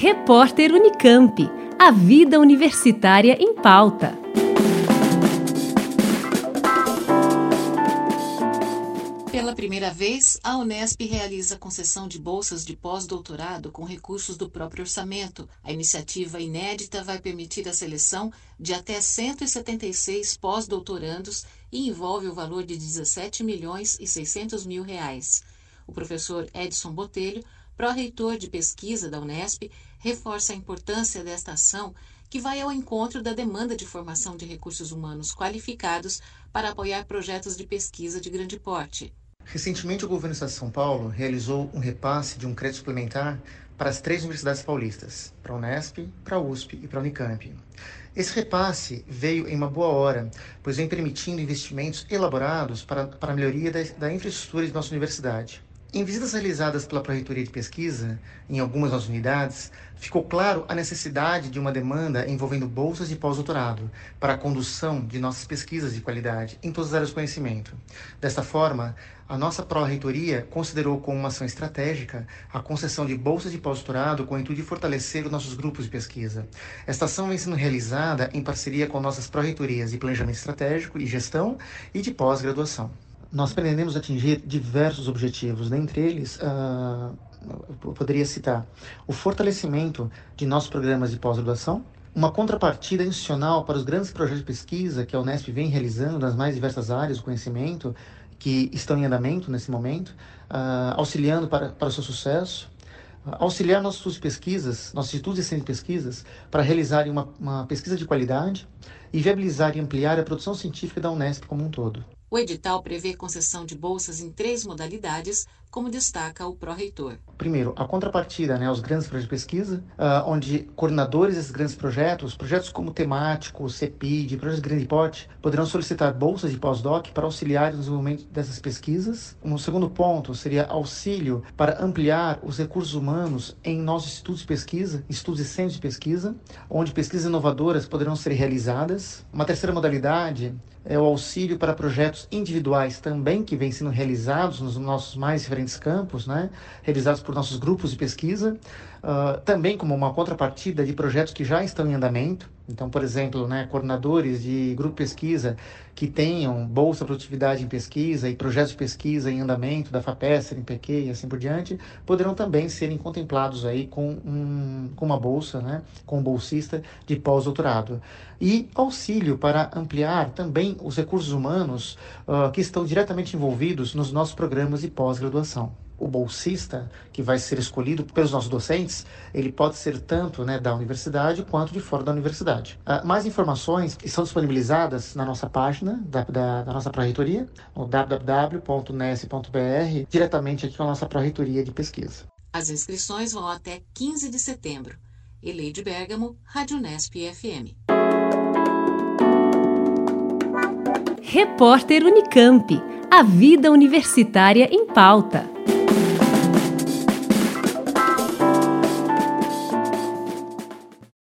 Repórter Unicamp. A vida universitária em pauta. Pela primeira vez, a Unesp realiza concessão de bolsas de pós-doutorado com recursos do próprio orçamento. A iniciativa inédita vai permitir a seleção de até 176 pós-doutorandos e envolve o valor de 17 milhões e 600 mil reais. O professor Edson Botelho pró-reitor de pesquisa da Unesp, reforça a importância desta ação que vai ao encontro da demanda de formação de recursos humanos qualificados para apoiar projetos de pesquisa de grande porte. Recentemente, o governo do Estado de São Paulo realizou um repasse de um crédito suplementar para as três universidades paulistas, para a Unesp, para a USP e para a Unicamp. Esse repasse veio em uma boa hora, pois vem permitindo investimentos elaborados para, para a melhoria da, da infraestrutura de nossa universidade. Em visitas realizadas pela Pró-Reitoria de Pesquisa, em algumas das unidades, ficou claro a necessidade de uma demanda envolvendo bolsas de pós-doutorado para a condução de nossas pesquisas de qualidade em todas as áreas do conhecimento. Desta forma, a nossa Pró-Reitoria considerou como uma ação estratégica a concessão de bolsas de pós-doutorado com o intuito de fortalecer os nossos grupos de pesquisa. Esta ação vem sendo realizada em parceria com nossas Pró-Reitorias de Planejamento Estratégico e Gestão e de Pós-Graduação nós pretendemos atingir diversos objetivos, dentre eles, uh, eu poderia citar o fortalecimento de nossos programas de pós-graduação, uma contrapartida institucional para os grandes projetos de pesquisa que a Unesp vem realizando nas mais diversas áreas do conhecimento, que estão em andamento nesse momento, uh, auxiliando para, para o seu sucesso, auxiliar nossos pesquisas, nossos institutos de centro de pesquisas, para realizarem uma, uma pesquisa de qualidade e viabilizar e ampliar a produção científica da Unesp como um todo. O edital prevê concessão de bolsas em três modalidades, como destaca o pró-reitor. Primeiro, a contrapartida né, aos grandes projetos de pesquisa, uh, onde coordenadores desses grandes projetos, projetos como temático, CEPID, projetos de grande porte, poderão solicitar bolsas de pós-doc para auxiliar no desenvolvimento dessas pesquisas. Um segundo ponto seria auxílio para ampliar os recursos humanos em nossos institutos de pesquisa, estudos e centros de pesquisa, onde pesquisas inovadoras poderão ser realizadas. Uma terceira modalidade é o auxílio para projetos individuais também que vêm sendo realizados nos nossos mais diferentes campos, né, realizados por nossos grupos de pesquisa, uh, também como uma contrapartida de projetos que já estão em andamento. Então, por exemplo, né, coordenadores de grupo pesquisa que tenham bolsa produtividade em pesquisa e projetos de pesquisa em andamento da FAPESTR, em PQ e assim por diante, poderão também serem contemplados aí com, um, com uma bolsa, né, com um bolsista de pós-doutorado. E auxílio para ampliar também os recursos humanos uh, que estão diretamente envolvidos nos nossos programas de pós-graduação o bolsista que vai ser escolhido pelos nossos docentes, ele pode ser tanto né, da universidade quanto de fora da universidade. Uh, mais informações estão disponibilizadas na nossa página da, da, da nossa pró-reitoria, no www.nes.br, diretamente aqui com a nossa pró-reitoria de pesquisa. As inscrições vão até 15 de setembro. Eleide Bergamo, Rádio Nesp FM. Repórter Unicamp. A vida universitária em pauta.